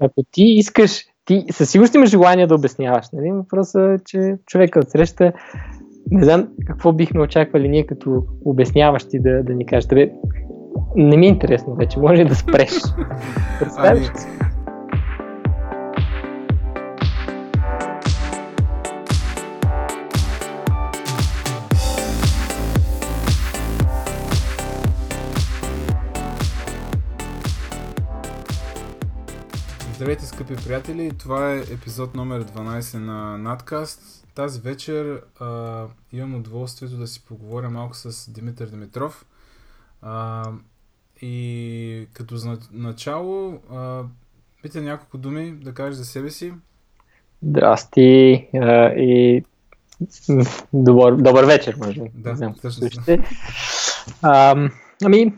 ако ти искаш, ти със сигурност имаш желание да обясняваш. Нали? Въпросът е, че човека от среща не знам какво бихме очаквали ние като обясняващи да, да ни кажете. Бе, не ми е интересно вече, може да спреш. Представиш ами... Здравейте, скъпи приятели! Това е епизод номер 12 на Надкаст. Тази вечер а, имам удоволствието да си поговоря малко с Димитър Димитров. А, и като за начало, а, пита няколко думи да кажеш за себе си. Здрасти а, и добър, добър вечер, може би. Да, знам, а, ами,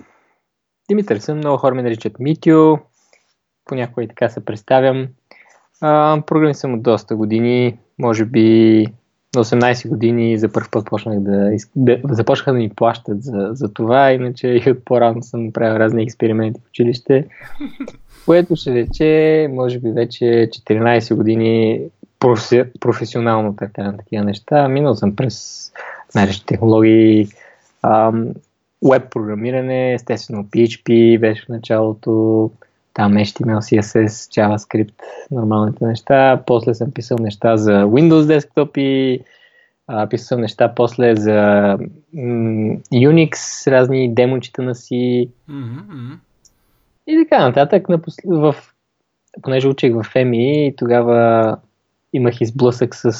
Димитър съм, много хора ме наричат Митю, понякога и така се представям. А, програми съм от доста години, може би на 18 години за първ път почнах да, да започнаха да ми плащат за, за това, иначе и от по-рано съм правил разни експерименти в училище, което ще рече, може би вече 14 години професи, професионално така на такива неща. Минал съм през най технологии, ам, веб програмиране, естествено PHP беше в началото, там HTML, CSS, JavaScript, нормалните неща. После съм писал неща за Windows десктопи, а, писал съм неща после за м- Unix, разни демончета на си. Mm-hmm. И така нататък. Напосл... В... Понеже учих в FMI, тогава имах изблъсък с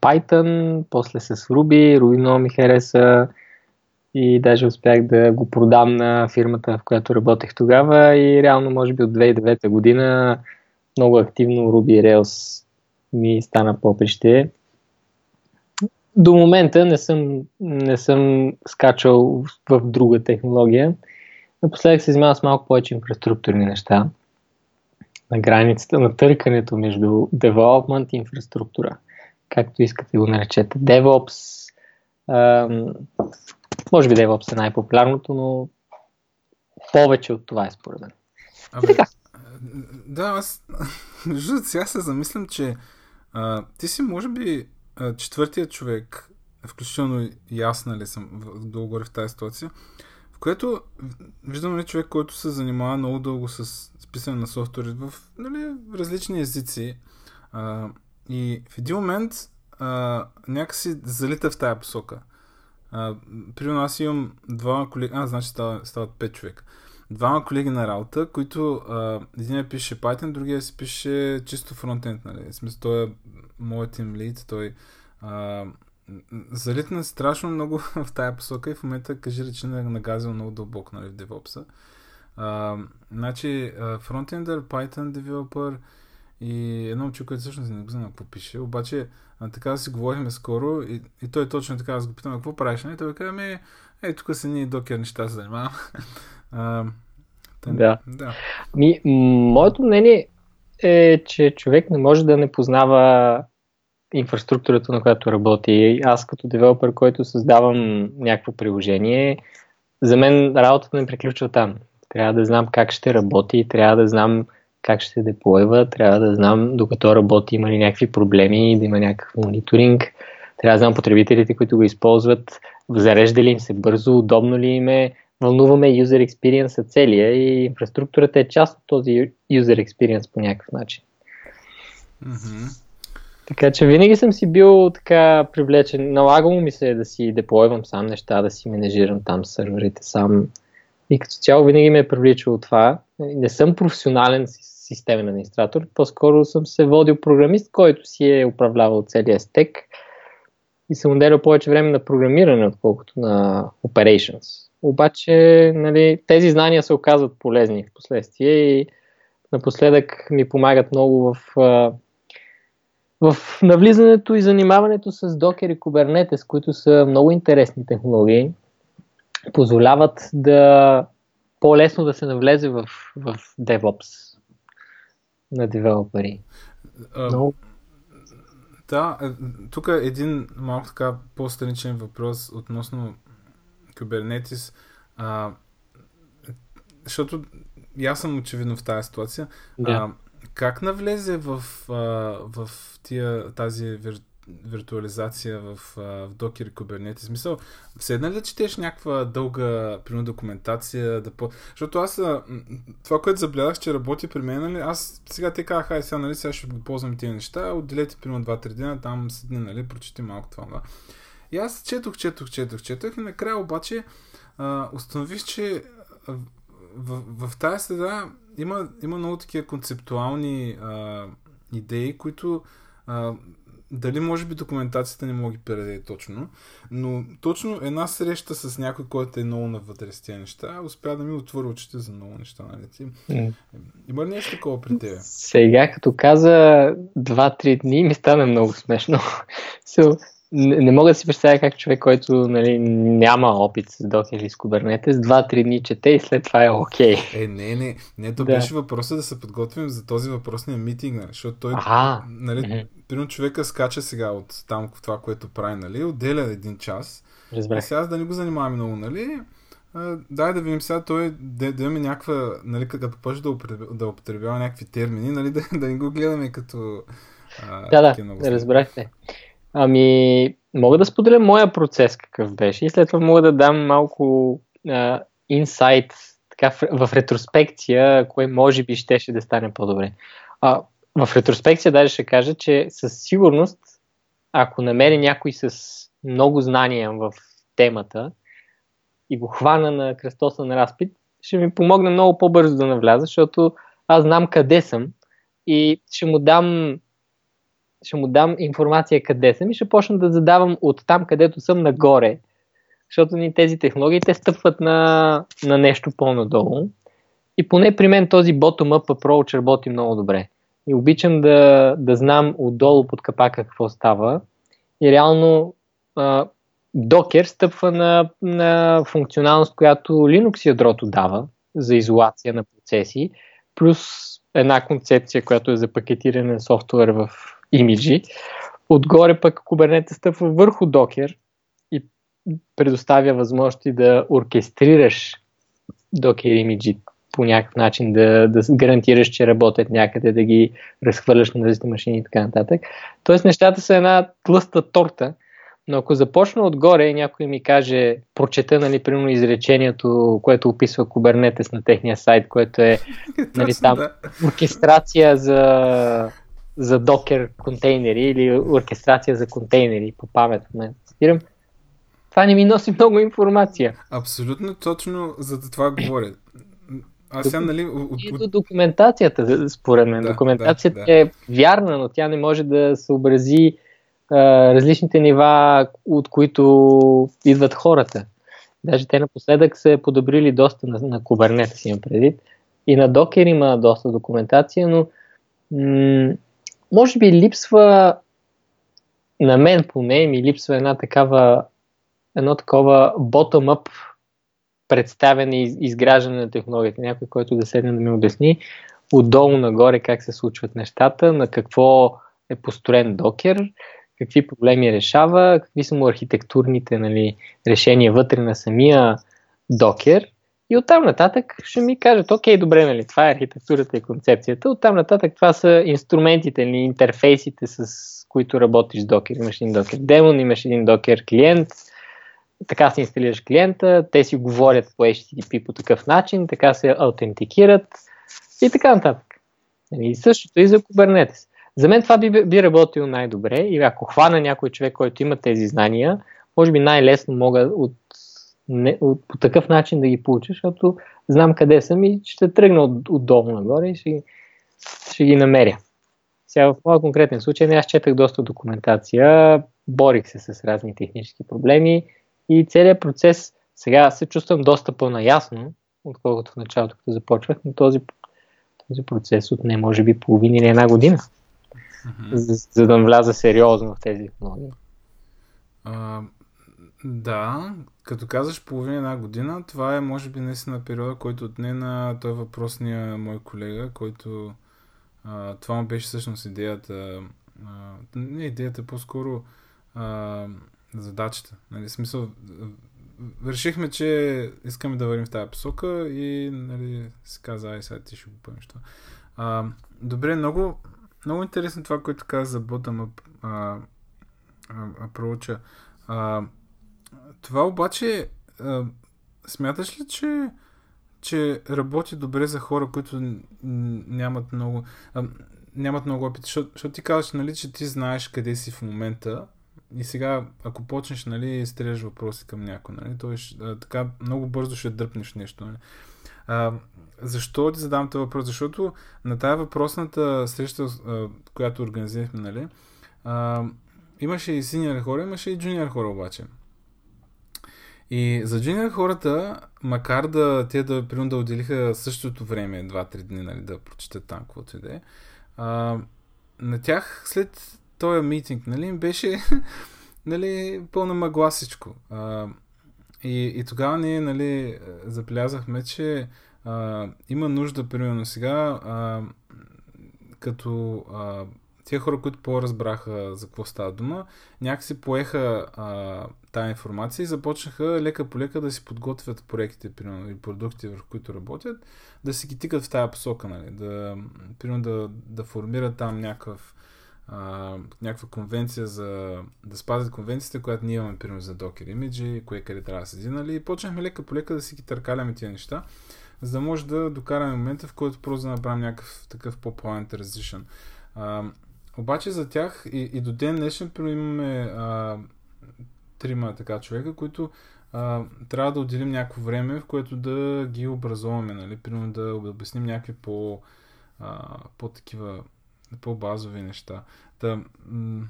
Python, после с Ruby, Ruby много ми хареса и даже успях да го продам на фирмата, в която работех тогава и реално може би от 2009 година много активно Ruby Rails ми стана поприще. До момента не съм, не съм скачал в, друга технология. Напоследък се занимавам с малко повече инфраструктурни неща. На границата на търкането между development и инфраструктура. Както искате го наречете. DevOps, може би DevOps е най-популярното, но повече от това е според мен. Абе, така. Да, аз между сега се замислям, че а, ти си може би четвъртият човек, включително и аз, нали съм долу горе в тази ситуация, в което виждам нали, човек, който се занимава много дълго с писане на софтуери в нали, различни езици а, и в един момент а, някакси залита в тая посока. Примерно аз имам двама колеги, а, значи става, стават пет човека. Двама колеги на работа, които а, един пише Python, другия си пише чисто фронтенд, нали? В смисъл, той е моят тим лид, той а, залитна страшно много в тая посока и в момента кажи речи е нагазил много дълбоко нали, в DevOps-а. А, значи, фронтендър, Python девелопър и едно момче, което всъщност не знам какво пише, обаче а, така си говорихме скоро и, и той точно така, аз го питам, какво правиш? И той казва, ами, ей, тук са ние докер неща се занимавам. да. да. Ми, моето мнение е, че човек не може да не познава инфраструктурата, на която работи. Аз като девелопер, който създавам някакво приложение, за мен работата не приключва там. Трябва да знам как ще работи, трябва да знам как ще се деплойва, трябва да знам докато работи има ли някакви проблеми, да има някакъв мониторинг, трябва да знам потребителите, които го използват, зарежда ли им се бързо, удобно ли им е, вълнуваме user experience целия и инфраструктурата е част от този user experience по някакъв начин. Mm-hmm. Така че винаги съм си бил така привлечен. Налагало ми се да си деплойвам сам неща, да си менежирам там серверите сам. И като цяло винаги ме е привличало това. Не съм професионален системен администратор, по-скоро съм се водил програмист, който си е управлявал целия стек и съм отделял повече време на програмиране, отколкото на operations. Обаче нали, тези знания се оказват полезни в последствие и напоследък ми помагат много в, в навлизането и занимаването с Docker и Kubernetes, които са много интересни технологии. Позволяват да по-лесно да се навлезе в, в DevOps на девелопери. Но... Да, е, тук е един малко така по-страничен въпрос относно Kubernetes. А, защото аз съм очевидно в тази ситуация. Да. как навлезе в, а, в тия, тази вир, виртуализация в, в Docker и Kubernetes? Смисъл, седна ли четеш някаква дълга примерно, документация? Да по... Защото аз, това, което заблядах, че работи при мен, нали, аз сега те казах, ай сега, нали, сега ще ползвам тези неща, отделете примерно 2-3 дена, там седни, нали, прочети малко това. Да. И аз четох, четох, четох, четох и накрая обаче а, установих, че в, в, в тази следа има, има много такива концептуални а, идеи, които а, дали може би документацията не мога ги предаде точно, но точно една среща с някой, който е много навътре с тези неща, успя да ми отвори очите за много неща. Нали? Ти, mm. Има ли нещо такова при тебе? Сега, като каза 2-3 дни, ми стана много смешно. so, не, не мога да си представя как човек, който нали, няма опит с Docker или с Kubernetes, 2-3 дни чете и след това е окей. Okay. Е, не, не. Не, то да. беше въпроса да се подготвим за този въпросния митинг, нали, защото той, ага. нали, mm-hmm. примерно човека скача сега от там това, което прави, нали, отделя един час. Разбрах. И сега да не го занимаваме много, нали, дай да видим сега той да, да имаме някаква, нали, като почне да, да употребява някакви термини, нали, да, да не го гледаме като... А, да, да, разбрахте. Ами, мога да споделя моя процес какъв беше и след това мога да дам малко инсайт в, в ретроспекция, кое може би щеше да стане по-добре. А, в ретроспекция даже ще кажа, че със сигурност, ако намери някой с много знания в темата и го хвана на кръстоса на разпит, ще ми помогне много по-бързо да навляза, защото аз знам къде съм и ще му дам ще му дам информация къде съм и ще почна да задавам от там, където съм нагоре. Защото ни тези технологии те стъпват на, на нещо по-надолу. И поне при мен този bottom-up approach работи много добре. И обичам да, да знам отдолу под капака какво става. И реално Docker стъпва на, на функционалност, която Linux ядрото дава за изолация на процеси, плюс една концепция, която е за пакетиране на софтуер в имиджи. Отгоре пък Kubernetes стъпва върху Docker и предоставя възможности да оркестрираш Docker имиджи по някакъв начин, да, да гарантираш, че работят някъде, да ги разхвърляш на различни машини и така нататък. Тоест нещата са една тлъста торта, но ако започна отгоре и някой ми каже, прочета, нали, примерно изречението, което описва Kubernetes на техния сайт, което е нали, там оркестрация за за докер контейнери или оркестрация за контейнери по памет. Не цитирам. Това не ми носи много информация. Абсолютно точно за това говоря. Аз сега, нали... От... И до документацията, според мен. Да, документацията да, да. е вярна, но тя не може да съобрази а, различните нива, от които идват хората. Даже те напоследък са подобрили доста на, на Kubernetes, си имам предвид. И на Docker има доста документация, но м- може би липсва, на мен поне ми липсва една такава, едно такова bottom-up представяне и изграждане на технологията. Някой, който да седне да ми обясни отдолу нагоре как се случват нещата, на какво е построен докер, какви проблеми решава, какви са му архитектурните нали, решения вътре на самия докер и оттам нататък ще ми кажат, окей, добре, нали, това е архитектурата и концепцията. Оттам нататък това са инструментите или интерфейсите, с които работиш Docker. Имаш един Docker демон, имаш един Docker клиент, така си инсталираш клиента, те си говорят по HTTP по такъв начин, така се аутентикират и така нататък. И нали, същото и за Kubernetes. За мен това би, би работило най-добре и ако хвана някой човек, който има тези знания, може би най-лесно мога от не, от, по такъв начин да ги получа, защото знам къде съм и ще тръгна от, отдолу нагоре и ще, ще ги намеря. Сега в моя конкретен случай аз четах доста документация, борих се с разни технически проблеми и целият процес сега се чувствам доста по-наясно, отколкото в началото, като започвах, но този, този процес от не може би половин или една година, mm-hmm. за, за да вляза сериозно в тези технологии. Uh, да, като казваш половина една година, това е може би наистина периода, който отне на той въпросния мой колега, който а, това му беше всъщност идеята, а, не идеята, по-скоро а, задачата. Нали, смисъл, решихме, че искаме да вървим в тази посока и нали, си каза, ай сега ти ще го поемеш това. А, добре, много, много интересно това, което каза за bottom-up approach. А, това обаче, а, смяташ ли, че, че работи добре за хора, които нямат много, а, нямат много опит? Защото, ти казваш, нали, че ти знаеш къде си в момента и сега, ако почнеш, нали, стреляш въпроси към някой, нали, той ще, а, така много бързо ще дръпнеш нещо. Нали. А, защо ти задам този въпрос? Защото на тази въпросната среща, която организирахме, нали, а, имаше и синьор хора, имаше и джуниор хора обаче. И за джуниор хората, макар да те да, примерно, да отделиха същото време, 2-3 дни, нали, да прочитат там каквото и да е, на тях след този митинг, нали, беше нали, пълна мъгла всичко. А, и, и тогава ние нали, заплязахме, че а, има нужда, примерно сега, а, като а, тия хора, които по-разбраха за какво става дума, някакси поеха а, тая информация и започнаха лека по лека да си подготвят проектите, примерно, и продукти, върху които работят, да си ги тикат в тая посока, нали? да, примерно, да, да формират там някакъв а, някаква конвенция за да спазят конвенцията, която ние имаме, примерно, за докер имиджи, кое къде трябва да седи, нали? И почнахме лека по лека да си ги търкаляме тия неща, за да може да докараме момента, в който просто да направим някакъв такъв по-плавен transition. Обаче за тях и, и до ден днешен имаме а, трима така човека, които а, трябва да отделим някакво време, в което да ги образуваме, нали? Примерно да обясним някакви по, а, по-такива, по-базови неща. Да, м-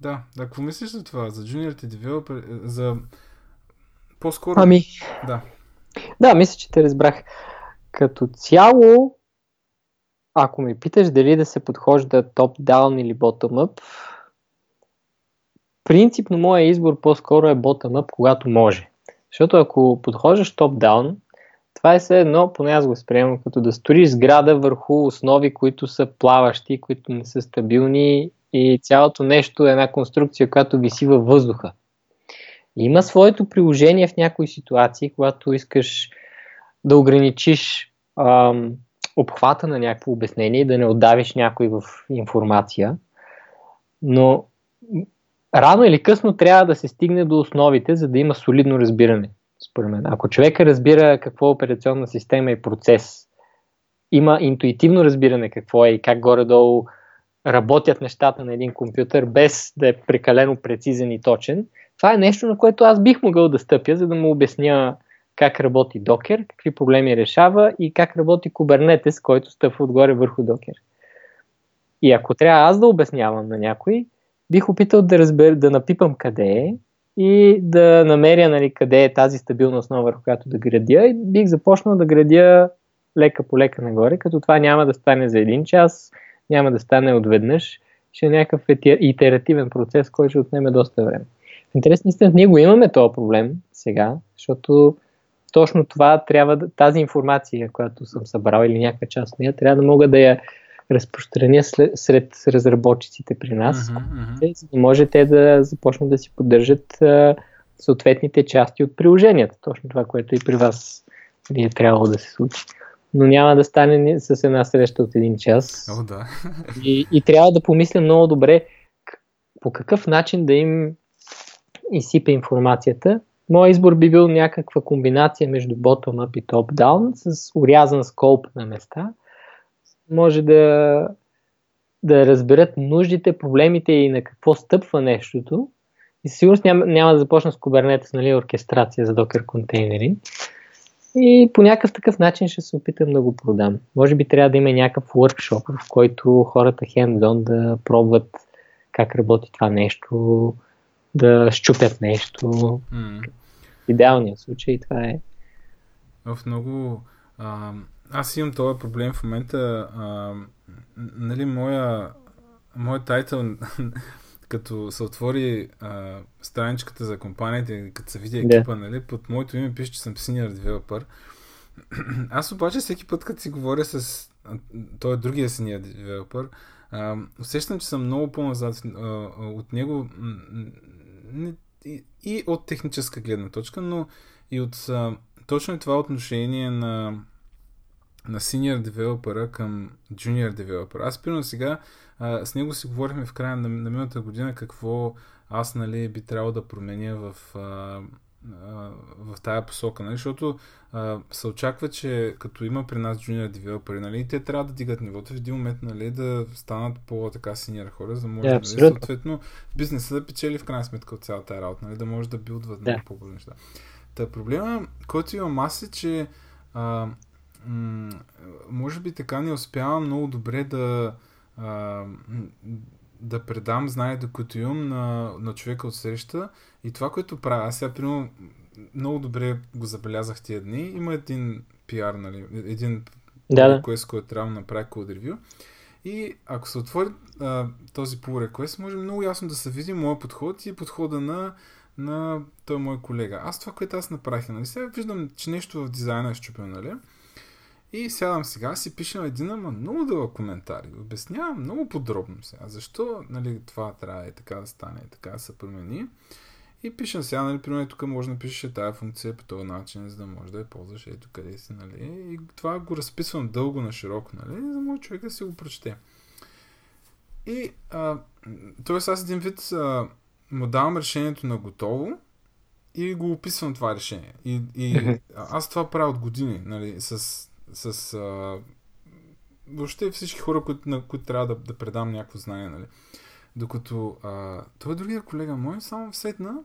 да, да, какво мислиш за това? За джуниорите девелопер, за по-скоро... Ами... Да. Да, мисля, че те разбрах. Като цяло, ако ме питаш дали да се подхожда топ-даун или bottom-up, принципно моят избор по-скоро е bottom-up, когато може. Защото ако подхождаш топ-даун, това е все едно, поне аз го сприемам, като да строиш сграда върху основи, които са плаващи, които не са стабилни и цялото нещо е една конструкция, която виси във въздуха. Има своето приложение в някои ситуации, когато искаш да ограничиш ам, обхвата на някакво обяснение и да не отдавиш някой в информация. Но рано или късно трябва да се стигне до основите, за да има солидно разбиране, според мен. Ако човека разбира какво е операционна система и процес, има интуитивно разбиране какво е и как горе-долу работят нещата на един компютър, без да е прекалено прецизен и точен, това е нещо, на което аз бих могъл да стъпя, за да му обясня как работи Докер, какви проблеми решава и как работи Kubernetes, който стъпва отгоре върху Докер. И ако трябва аз да обяснявам на някой, бих опитал да разбера, да напипам къде е и да намеря нали, къде е тази стабилна основа, върху която да градя и бих започнал да градя лека по лека нагоре, като това няма да стане за един час, няма да стане отведнъж, ще е някакъв итеративен процес, който ще отнеме доста време. В интересни истина, ние го имаме този проблем сега, защото точно това трябва да, тази информация, която съм събрал или някаква част от нея, трябва да мога да я разпространя след, сред разработчиците при нас, uh-huh, uh-huh. за да може те да започнат да си поддържат а, съответните части от приложенията. Точно това, което и при вас е трябвало да се случи. Но няма да стане с една среща от един час. О, да. и, и трябва да помисля много добре по какъв начин да им изсипе информацията, Моят избор би бил някаква комбинация между bottom-up и top-down с урязан скоп на места. Може да, да разберат нуждите, проблемите и на какво стъпва нещото. И със сигурност няма, няма да започна с Kubernetes, нали, оркестрация за докер контейнери. И по някакъв такъв начин ще се опитам да го продам. Може би трябва да има някакъв workshop, в който хората hands-on да пробват как работи това нещо, да щупят нещо. Mm. В идеалния случай това е. В много. А, аз имам този проблем в момента. А, нали, моя, моя тайтъл, като се отвори а, страничката за компанията, като се види екипа, yeah. нали, под моето име пише, че съм senior developer. Аз обаче всеки път, като си говоря с той е другия senior developer, а, усещам, че съм много по-назад а, от него и, и от техническа гледна точка, но и от а, точно това отношение на на senior девелопера към junior девелопер. Аз, примерно сега, а, с него си говорихме в края на, на миналата година какво аз, нали, би трябвало да променя в, в тая посока, нали? защото а, се очаква, че като има при нас junior девелопери, нали, те трябва да дигат нивото в един момент нали, да станат по-така синьор хора, за да може yeah, нали, съответно бизнеса да печели в крайна сметка от цялата работа, нали, да може да билдват yeah. много по-бързо неща. Та проблема, който имам аз е, че а, м- може би така не успявам много добре да а, да предам знанието, които имам на, на човека от среща и това, което правя. Аз сега, примерно, много добре го забелязах тия дни. Има един пиар, нали, един да, да. request, който трябва да направи код ревю. И ако се отвори а, този pull request, може много ясно да се види моят подход и подхода на, на той мой колега. Аз това, което аз направих, нали, сега виждам, че нещо в дизайна е щупено, нали? И сядам сега, си пишем един, ама много дълъг коментар. И обяснявам много подробно сега. Защо нали, това трябва и така да стане, така да се промени. И пишем сега, нали, примерно тук може да напишеш тази функция по този начин, за да може да я ползваш ето къде си, нали. И това го разписвам дълго на широко, нали, за да може човек да си го прочете. И, а, т.е. аз един вид а, му давам решението на готово и го описвам това решение. И, и аз това правя от години, нали, с с а, въобще всички хора, които, на които трябва да, да предам някакво знание, нали. Докато а, той другия колега мой само седна,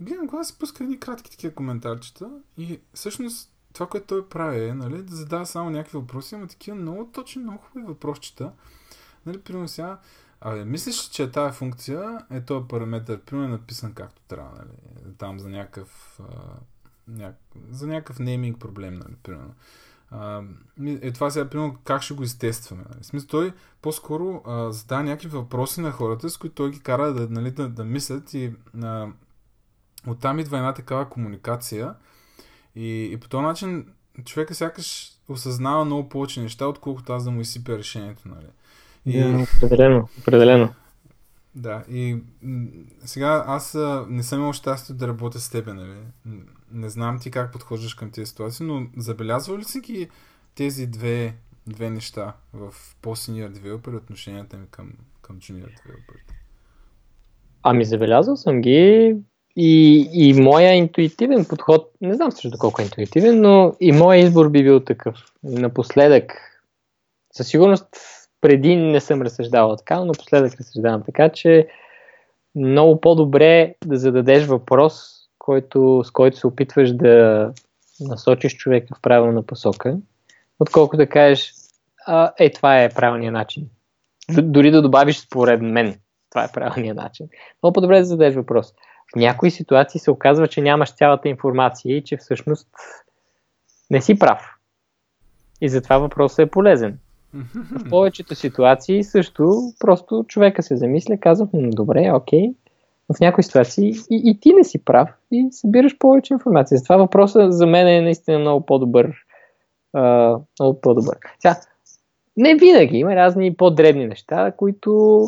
гледам кога си пуска едни кратки такива коментарчета и всъщност това, което той прави е, нали, да задава само някакви въпроси, ама такива много точни, много хубави въпросчета. Нали, примерно сега, Абе, мислиш, че тази функция е този параметър, примерно е написан както трябва, нали? Там за някакъв, а, няк... за някакъв нейминг проблем, нали, примерно. Е това сега, примерно, как ще го изтестваме. Нали? В смисъл, той по-скоро а, задава някакви въпроси на хората, с които той ги кара да, нали, да, да мислят и а, оттам идва една такава комуникация и, и по този начин човека сякаш осъзнава много повече неща, отколкото аз да му изсипя решението. Нали? И... Определено, определено. Да, и сега аз не съм имал щастие да работя с теб, нали? Не знам ти как подхождаш към тези ситуации, но забелязва ли си ги тези две, две неща в по-синьор девелопер отношенията ми към, към junior девелопер? Ами забелязал съм ги и, и моя интуитивен подход, не знам също колко е интуитивен, но и моя избор би бил такъв. Напоследък, със сигурност преди не съм разсъждавал така, но напоследък разсъждавам така, че много по-добре да зададеш въпрос, който, с който се опитваш да насочиш човека в правилна посока, отколкото да кажеш, а, е, това е правилният начин. Дори да добавиш според мен, това е правилният начин. Много по-добре да зададеш въпрос. В някои ситуации се оказва, че нямаш цялата информация и че всъщност не си прав. И затова въпросът е полезен. В повечето ситуации също просто човека се замисля, казва, добре, окей, в някои ситуации и, и ти не си прав и събираш повече информация. Затова въпросът за мен е наистина много по-добър. А, много по-добър. Сега, не винаги има разни по-дребни неща, които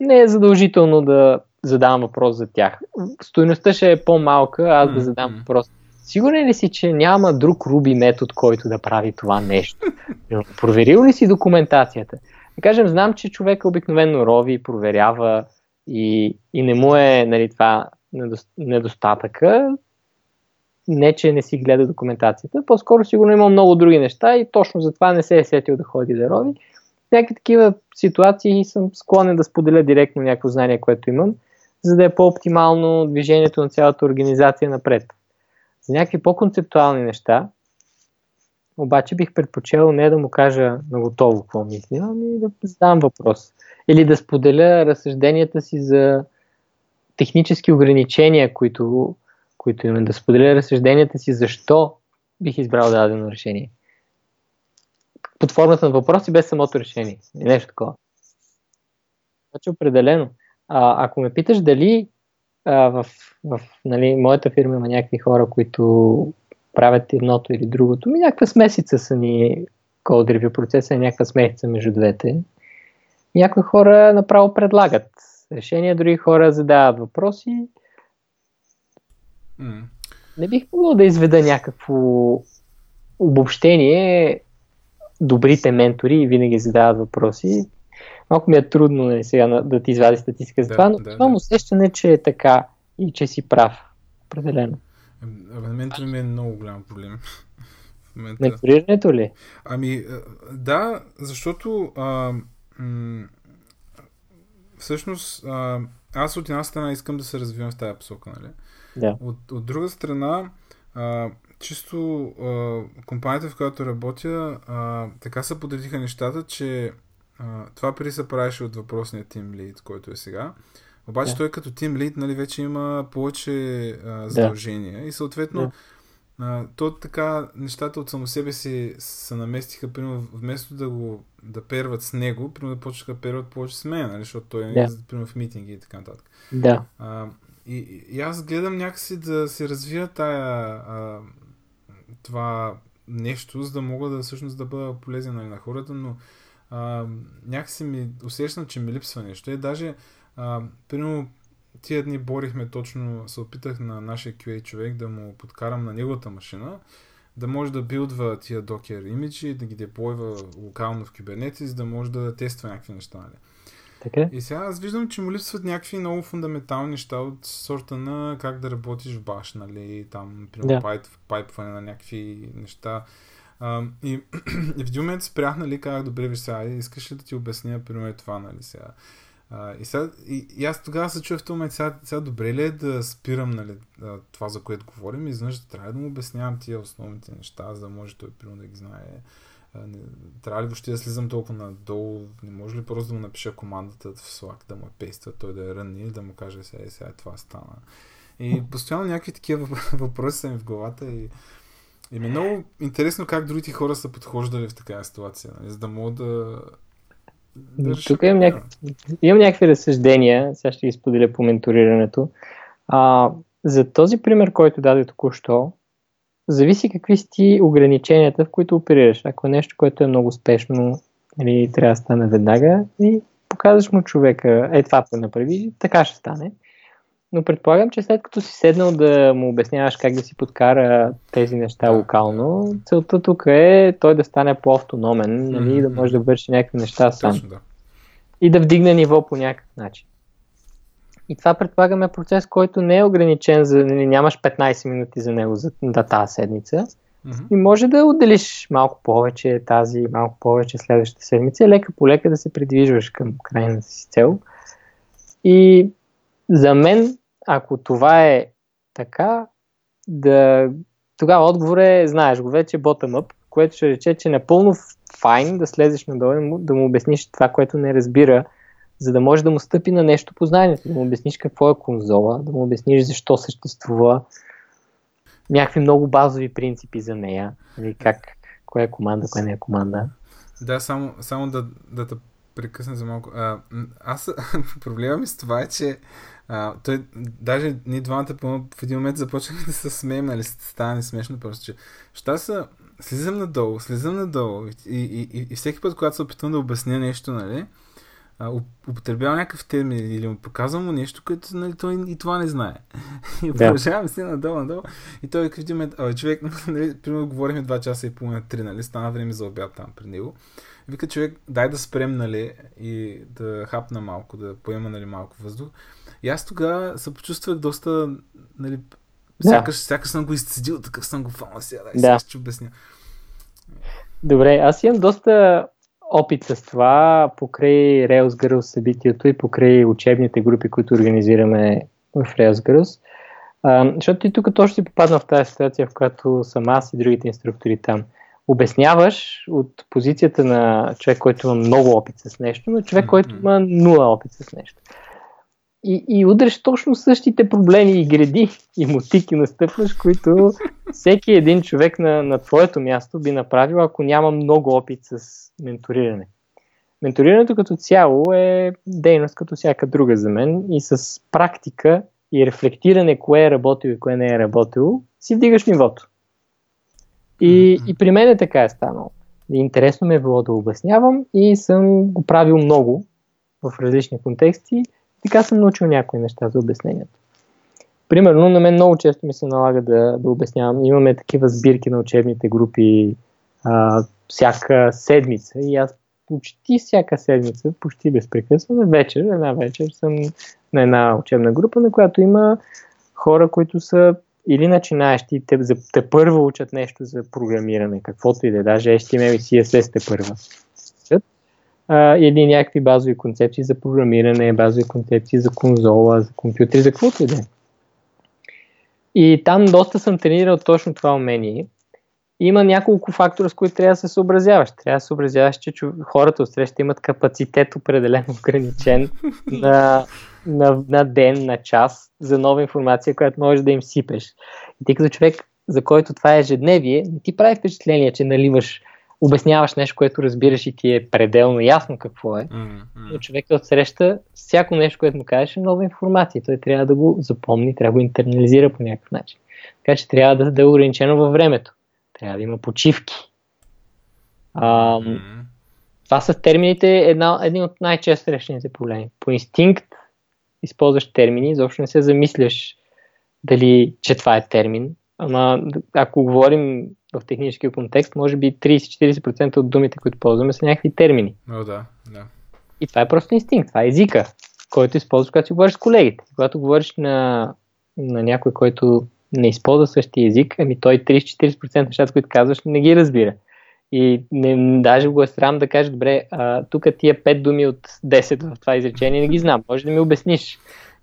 не е задължително да задавам въпрос за тях. Стойността ще е по-малка, аз да задам въпрос. Сигурен ли си, че няма друг Руби метод, който да прави това нещо? Проверил ли си документацията? Да кажем, знам, че човек обикновено рови, проверява и, и не му е нали, това недостатъка. Не, че не си гледа документацията, по-скоро сигурно има много други неща и точно затова не се е сетил да ходи да рови. В някакви такива ситуации съм склонен да споделя директно някакво знание, което имам, за да е по-оптимално движението на цялата организация напред. За някакви по-концептуални неща, обаче бих предпочел не да му кажа на готово какво мисля, ами да задам въпрос. Или да споделя разсъжденията си за технически ограничения, които, които имам. Да споделя разсъжденията си защо бих избрал дадено решение. Под формата на въпроси без самото решение. Нещо такова. Значи определено. А, ако ме питаш дали а, в, в нали, моята фирма има някакви хора, които правят едното или другото. Ми някаква смесица са ни код ревю процеса, е някаква смесица между двете. Някои хора направо предлагат решения, други хора задават въпроси. Mm. Не бих могъл да изведа някакво обобщение, добрите ментори винаги задават въпроси. Малко ми е трудно нали, сега да ти извади статистика за да, това, но да, имам да. усещане, че е така и че си прав. Определено. На мен това ми е много голям проблем. Менторирането ли? Ами, да, защото а, м- всъщност а, аз от една страна искам да се развивам в тази посока, нали? Да. От, от друга страна, а, чисто а, компанията, в която работя, а, така се подредиха нещата, че а, това преди се правеше от въпросния тим лид, който е сега. Обаче да. той като тим лид нали, вече има повече а, задължения да. и съответно да. а, то така нещата от само себе си се наместиха, примерно, вместо да го да перват с него, примерно да почнаха да перват повече с мен, нали, защото той е да. примерно в митинги и така нататък. Да. А, и, и аз гледам някакси да се развия тая а, това нещо, за да мога да всъщност да бъда полезен нали, на хората, но а, някакси ми усещам, че ми липсва нещо. И даже, а, примерно, тия дни борихме точно, се опитах на нашия QA човек да му подкарам на неговата машина, да може да билдва тия докер имиджи, да ги деплойва локално в Kubernetes, да може да тества някакви неща. Нали. Така? И сега аз виждам, че му липсват някакви много фундаментални неща от сорта на как да работиш в баш, нали, там, примерно, да. пайпване на някакви неща. И, и в един момент спрях, нали, как добре, виж сега, искаш ли да ти обясня, примерно, това, нали, сега. А, и, сега, и, и аз тогава се чуя в този момент, сега, сега добре ли е да спирам нали, това, за което говорим, и изведнъж трябва да му обяснявам тия основните неща, за да може той примерно да ги знае. Не, трябва ли въобще да слизам толкова надолу? Не може ли просто да му напиша командата в Slack, да му е пейства, той да е рънни и да му каже сега, е, сега това стана. И постоянно някакви такива въпроси са ми в главата и, и ми много интересно как другите хора са подхождали в такава ситуация, нали, за да могат да, да Тук имам, няк... имам някакви разсъждения, сега ще ги споделя по менторирането. А, за този пример, който даде току-що, зависи какви си ти ограниченията, в които оперираш. Ако е нещо, което е много спешно, или трябва да стане веднага, и показваш му човека, е това направи, така ще стане. Но предполагам, че след като си седнал да му обясняваш как да си подкара тези неща локално, целта тук е той да стане по-автономен, нали, mm-hmm. да може да върши някакви неща сам. Точно, да. И да вдигне ниво по някакъв начин. И това предполагаме процес, който не е ограничен, за, нали, нямаш 15 минути за него за да, тази седмица. Mm-hmm. И може да отделиш малко повече тази, малко повече следващата седмица, лека по лека да се придвижваш към крайната си цел. И за мен, ако това е така, да, тогава отговор е, знаеш го вече, bottom-up, което ще рече, че е напълно файн да слезеш надолу, да му обясниш това, което не разбира за да може да му стъпи на нещо познанието, да му обясниш какво е конзола, да му обясниш защо съществува, някакви много базови принципи за нея, нали, как, кое е команда, кое не е команда. Да, само, само да, да те прекъсна за малко. А, аз проблема ми с това е, че а, той, даже ние двамата в един момент започнахме да се смеем, нали, става смешно, просто, че ща са, слизам надолу, слизам надолу и, и, и, и всеки път, когато се опитвам да обясня нещо, нали, употребява някакъв термин или му показвам му нещо, което нали, той и това не знае. И продължавам се надолу, надолу. И той в един момент, човек, нали, примерно говорихме 2 часа и половина, 3, нали, стана време за обяд там при него. Вика човек, дай да спрем, нали, и да хапна малко, да поема, нали, малко въздух. И аз тогава се почувствах доста, нали, да. сякаш, сякаш съм го изцедил, такъв съм го фанал сега, да. сега ще обясня. Добре, аз имам доста опит с това покрай Rails Girls събитието и покрай учебните групи, които организираме в Rails Girls. А, защото ти тук точно си попадна в тази ситуация, в която съм аз и другите инструктори там. Обясняваш от позицията на човек, който има много опит с нещо, но човек, който има нула опит с нещо и, и удреш точно същите проблеми и гради и мотики настъпваш, които всеки един човек на, на твоето място би направил, ако няма много опит с менториране. Менторирането като цяло е дейност като всяка друга за мен и с практика и рефлектиране кое е работило и кое не е работило, си вдигаш нивото. И, и при мен е така е станало. Интересно ми е било да обяснявам и съм го правил много в различни контексти така съм научил някои неща за обяснението. Примерно, на мен много често ми се налага да, да обяснявам. Имаме такива сбирки на учебните групи. А, всяка седмица и аз почти всяка седмица, почти безпрекъснато, вечер, една вечер съм на една учебна група, на която има хора, които са или начинаещи, те, те първо учат нещо за програмиране, каквото и да е, даже HTML и CSS те първа. А, или някакви базови концепции за програмиране, базови концепции за конзола, за компютри, за каквото и да е. И там доста съм тренирал точно това умение. Има няколко фактора, с които трябва да се съобразяваш. Трябва да се съобразяваш, че хората от среща имат капацитет определено ограничен на, на, на ден, на час за нова информация, която можеш да им сипеш. И тъй като човек, за който това е ежедневие, не ти прави впечатление, че наливаш обясняваш нещо, което разбираш и ти е пределно ясно какво е. Mm-hmm. Но човекът отсреща всяко нещо, което му кажеш е нова информация. Той трябва да го запомни, трябва да го интернализира по някакъв начин. Така че трябва да, да е ограничено във времето. Трябва да има почивки. А, mm-hmm. Това са термините една, един от най-често срещаните проблеми. По инстинкт използваш термини, изобщо не се замисляш дали, че това е термин. Ама ако говорим в техническия контекст, може би 30-40% от думите, които ползваме, са някакви термини. О, да, да. И това е просто инстинкт, това е езика, който използваш, когато си говориш с колегите. Когато говориш на, на някой, който не използва същия език, ами той 30-40% нещата, които казваш, не ги разбира. И не, даже го е срам да каже, добре, а, тук тия 5 думи от 10 в това изречение не ги знам, може да ми обясниш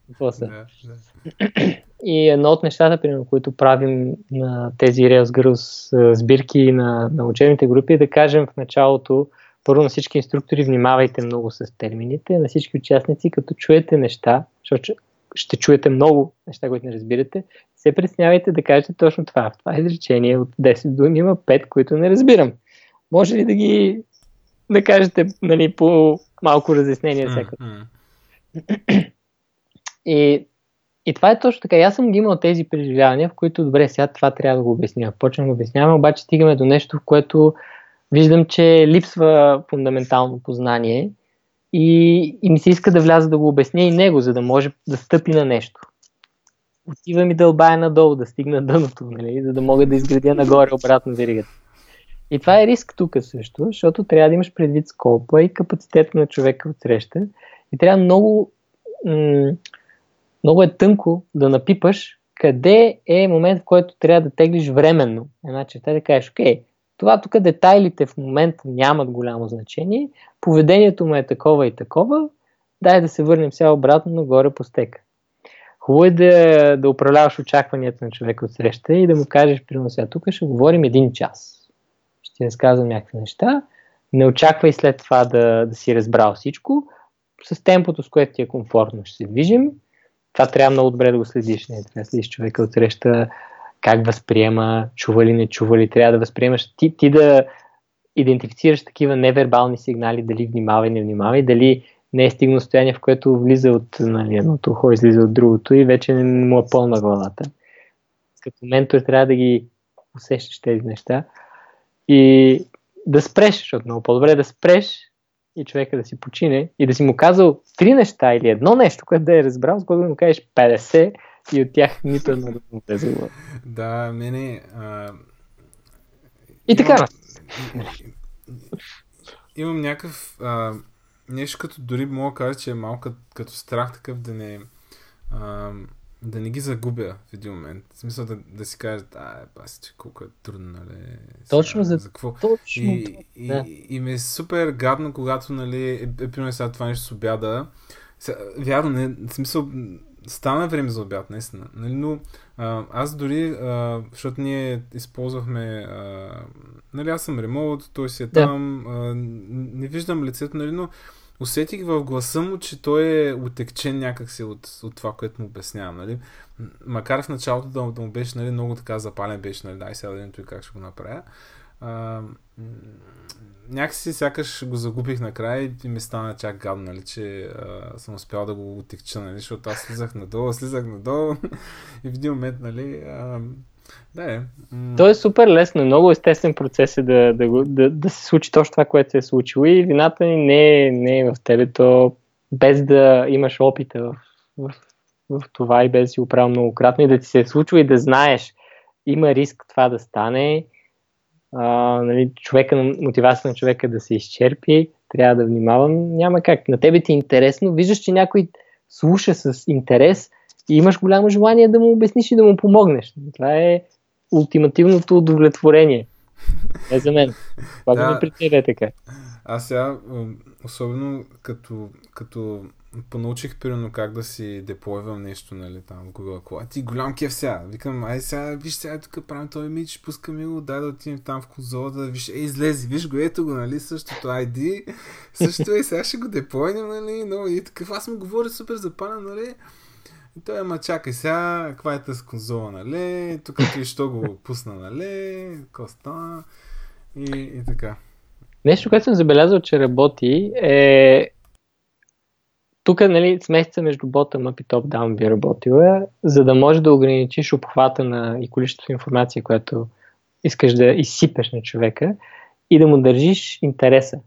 какво са. Да, да. И едно от нещата, примерно, които правим на тези Rails Girls сбирки на, на учебните групи е да кажем в началото, първо на всички инструктори, внимавайте много с термините, на всички участници, като чуете неща, защото ще чуете много неща, които не разбирате, се преснявайте да кажете точно това. В това изречение от 10 думи има 5, които не разбирам. Може ли да ги да кажете нали, по малко разяснение всяка? Mm-hmm. И и това е точно така. аз съм ги имал тези преживявания, в които, добре, сега това трябва да го обясня. Почвам да обясняваме, обаче стигаме до нещо, в което виждам, че липсва фундаментално познание и, и ми се иска да вляза да го обясня и него, за да може да стъпи на нещо. Отива ми дълбая надолу, да стигна дъното, нали, за да мога да изградя нагоре обратно веригата. И това е риск тук също, защото трябва да имаш предвид скопа и капацитета на човека от среща. И трябва много м- много е тънко да напипаш къде е момент, в който трябва да теглиш временно една черта да кажеш, окей, това тук детайлите в момента нямат голямо значение, поведението му е такова и такова, дай да се върнем сега обратно нагоре по стека. Хубаво е да, да управляваш очакванията на човека от среща и да му кажеш, примерно сега тук ще говорим един час. Ще разказвам някакви неща. Не очаквай след това да, да си разбрал всичко. С темпото, с което ти е комфортно, ще се движим това трябва много добре да го следиш. Не, трябва да следиш човека от среща, как възприема, чува ли, не чува ли, трябва да възприемаш, ти, ти да идентифицираш такива невербални сигнали, дали внимава и не внимава и дали не е стигнал състояние, в което влиза от нали, едното ухо, излиза от другото и вече не му е пълна главата. Като ментор трябва да ги усещаш тези неща и да спреш, защото много по-добре да спреш и човека да си почине и да си му казал три неща или едно нещо, което да е разбрал, с което да му кажеш 50 и от тях нито едно да му влезе Да, мене... А... И така. Имам, имам някакъв... А... Нещо като дори мога да кажа, че е малко като, като страх такъв да не... А да не ги загубя в един момент. В смисъл да, да си кажат, а, е, паси, че колко е трудно, нали? Точно за, за какво? Точно, и, и, да. и, и, ми е супер гадно, когато, нали, е, е примерно сега това нещо с обяда. Сега, вярно, не, в смисъл, стана време за обяд, наистина. Нали, но а, аз дори, а, защото ние използвахме, а, нали, аз съм ремонт, той си е да. там, а, не виждам лицето, нали, но усетих в гласа му, че той е отекчен някакси от, от това, което му обяснявам. Нали? Макар в началото да, да му беше нали, много така запален, беше, нали, дай сега да той как ще го направя. А, някакси сякаш го загубих накрая и ми стана чак гадно, нали, че а, съм успял да го отекча, нали, защото аз слизах надолу, слизах надолу и в един момент, нали, а, да е. То е супер лесно, много естествен процес е да, да, да, да се случи точно това, което се е случило и вината ни не е, не е в тебе, то без да имаш опита в, в, в това и без да си го правил многократно и да ти се е случва и да знаеш, има риск това да стане, а, нали, човека, мотивация на човека да се изчерпи, трябва да внимавам, няма как. На тебе ти е интересно, виждаш, че някой слуша с интерес и имаш голямо желание да му обясниш и да му помогнеш. Това е ултимативното удовлетворение. Не за мен. Това да, при тебе е така. Аз сега, особено като, като понаучих примерно как да си деплойвам нещо, нали, там Google Cloud. Ти голям кеф сега. Викам, ай сега, виж сега тук правим този мич, пускаме го, дай да отидем там в конзолата, виж, ей, излези, виж го, ето го, нали, същото ID, също е, сега ще го деплойнем, нали, но и такъв, аз му говоря супер запален, нали, и той, ама чакай сега, каква е тази конзола, нали, тук ти що го пусна, нали, коста и, и така. Нещо, което съм забелязал, че работи е тук нали, смесица между bottom-up и top-down би работила, за да може да ограничиш обхвата на и количеството информация, което искаш да изсипеш на човека и да му държиш интереса.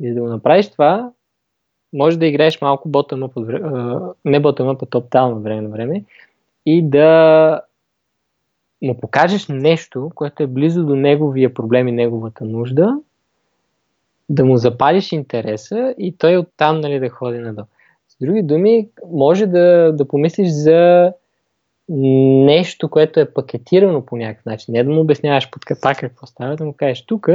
И за да го направиш това, може да играеш малко bottom-up, не bottom-up, а top-down от време на време и да му покажеш нещо, което е близо до неговия проблем и неговата нужда, да му запалиш интереса и той оттам нали, да ходи надолу. С други думи, може да, да помислиш за нещо, което е пакетирано по някакъв начин. Не да му обясняваш под ката какво става, да му кажеш тук,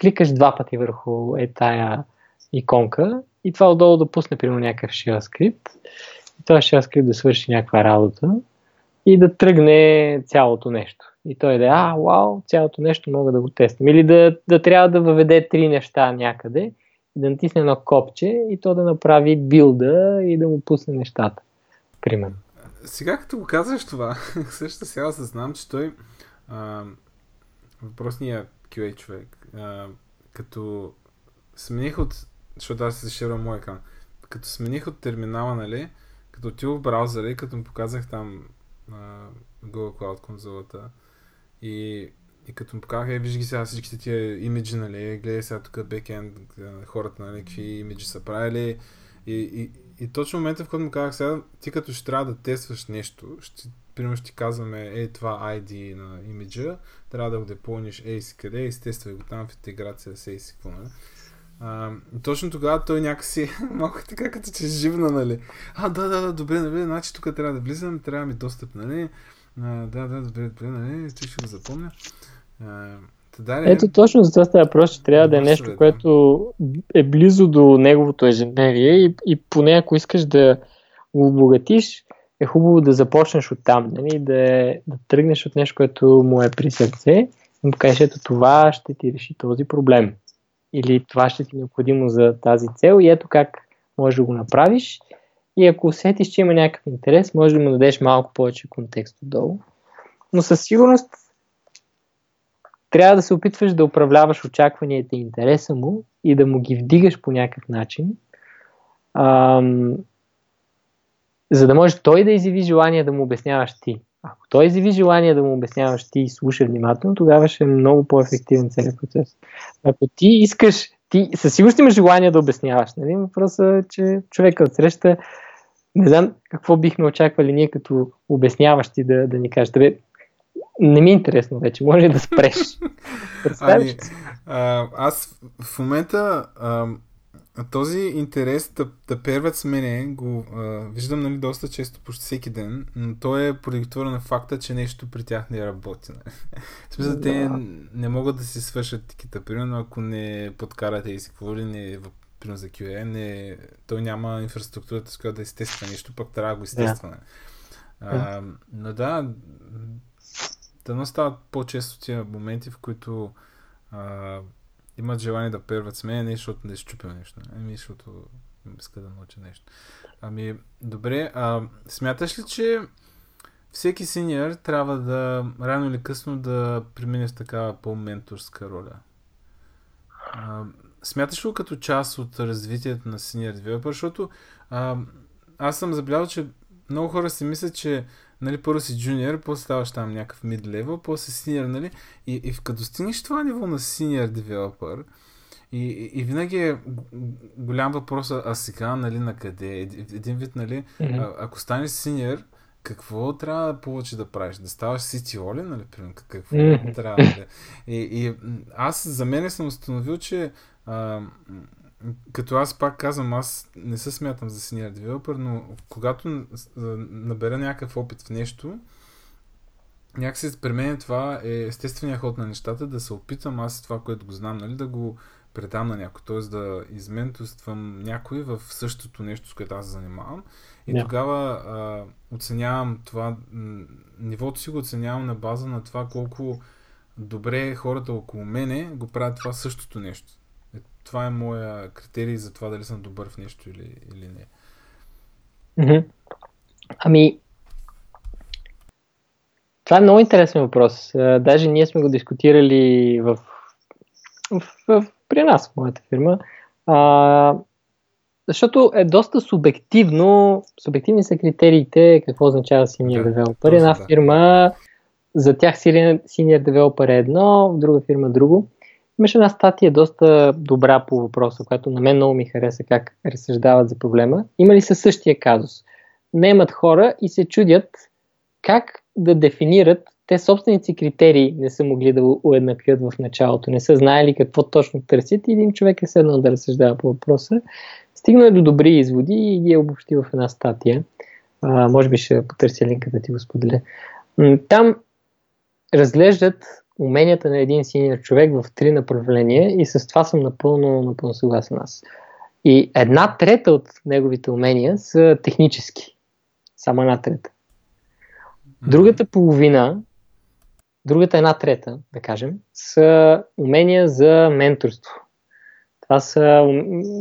кликаш два пъти върху е тая иконка и това отдолу да пусне примерно някакъв скрипт и този скрипт да свърши някаква работа и да тръгне цялото нещо. И той да е, а, вау, цялото нещо мога да го тествам. Или да, да трябва да въведе три неща някъде да натисне едно копче и то да направи билда и да му пусне нещата. Примерно. Сега като го казваш това, също сега се знам, че той а, въпросния QA човек, а, като смених от, защото аз се ширвам мой екран, като смених от терминала, нали, като отидох в браузъра и като му показах там а, Google Cloud конзолата и и като му показаха, е, виж ги сега всичките тия имиджи, нали, гледай сега тук бекенд, хората, нали, какви имиджи са правили. И, и, и точно в момента, в който му казах сега, ти като ще трябва да тестваш нещо, ще, примерно ще ти казваме, ей, това ID на имиджа, трябва да го депълниш, ей си къде, и тествай го там в интеграция с ей нали? А, точно тогава той някакси малко така като че живна, нали? А, да, да, да, добре, нали, значи тук трябва да влизам, трябва ми достъп, нали? А, да, да, добре, добре, нали, ще го запомня. Да, Ето точно за това става въпрос, че трябва да е нещо, което е близо до неговото ежедневие и, и поне ако искаш да го обогатиш, е хубаво да започнеш от там, нали? да, да тръгнеш от нещо, което му е при сърце му кажеш, ето това ще ти реши този проблем. Или това ще ти е необходимо за тази цел и ето как можеш да го направиш. И ако усетиш, че има някакъв интерес, може да му дадеш малко повече контекст отдолу. Но със сигурност трябва да се опитваш да управляваш очакванията и интереса му и да му ги вдигаш по някакъв начин, ам, за да може той да изяви желание да му обясняваш ти. Ако той изяви желание да му обясняваш ти и слуша внимателно, тогава ще е много по-ефективен целият процес. Ако ти искаш, ти със сигурност имаш желание да обясняваш. Нали? Въпросът е, че човека от среща не знам какво бихме очаквали ние като обясняващи да, да ни кажат. Не ми е интересно вече, може да спреш. ами, а, аз в момента а, този интерес да, да перват с мене го а, виждам нали, доста често, почти всеки ден, но той е продиктуван на факта, че нещо при тях не работи. Нали. В смисъл, да. те не могат да си свършат тикета, примерно ако не подкарате и си какво ли не примерно за QA, не, той няма инфраструктурата, с която да изтества нещо, пък трябва да го изтества. Да. но да, Дано стават по-често тия моменти, в които а, имат желание да перват с мен, не защото не щупя нещо, ами защото иска да науча нещо. Ами, добре, а, смяташ ли, че всеки синьор трябва да рано или късно да премине в такава по-менторска роля? А, смяташ ли като част от развитието на синьор девелопер? Защото а, аз съм забелязал, че много хора си мислят, че нали, първо си джуниор, после ставаш там някакъв mid level, после синьор, нали, и, и като стигнеш това ниво на синьор девелопър, и, и, и винаги е голям въпрос, а сега, нали, на къде? Един вид, нали, mm-hmm. а, ако станеш синьор, какво трябва повече да правиш? Да ставаш CTO ли, нали? Примерно, какво mm-hmm. трябва да... И, и аз за мен съм установил, че а, като аз пак казвам, аз не се смятам за senior developer, но когато набера някакъв опит в нещо, някакси при мен това е естествения ход на нещата, да се опитам аз това, което го знам, нали, да го предам на някой, т.е. да изментоствам някой в същото нещо, с което аз се занимавам. И yeah. тогава а, оценявам това, нивото си го оценявам на база на това колко добре хората около мене го правят това същото нещо. Това е моя критерий за това дали съм добър в нещо или, или не. Mm-hmm. Ами, това е много интересен въпрос. Даже ние сме го дискутирали в, в, в при нас, в моята фирма. А, защото е доста субективно, субективни са критериите, какво означава senior да, developer. Една да. фирма, за тях senior developer е едно, в друга фирма друго. Имаше една статия доста добра по въпроса, която на мен много ми хареса как разсъждават за проблема. Имали са същия казус. Немат хора и се чудят как да дефинират те собствените си критерии не са могли да уеднаквят в началото, не са знаели какво точно търсят и един човек е седнал да разсъждава по въпроса. Стигна е до добри изводи и ги е обобщи в една статия. А, може би ще потърся линка да ти го споделя. Там разглеждат уменията на един синьор човек в три направления и с това съм напълно, напълно съгласен аз. И една трета от неговите умения са технически. Само една трета. Другата половина Другата една трета, да кажем, са умения за менторство. Това са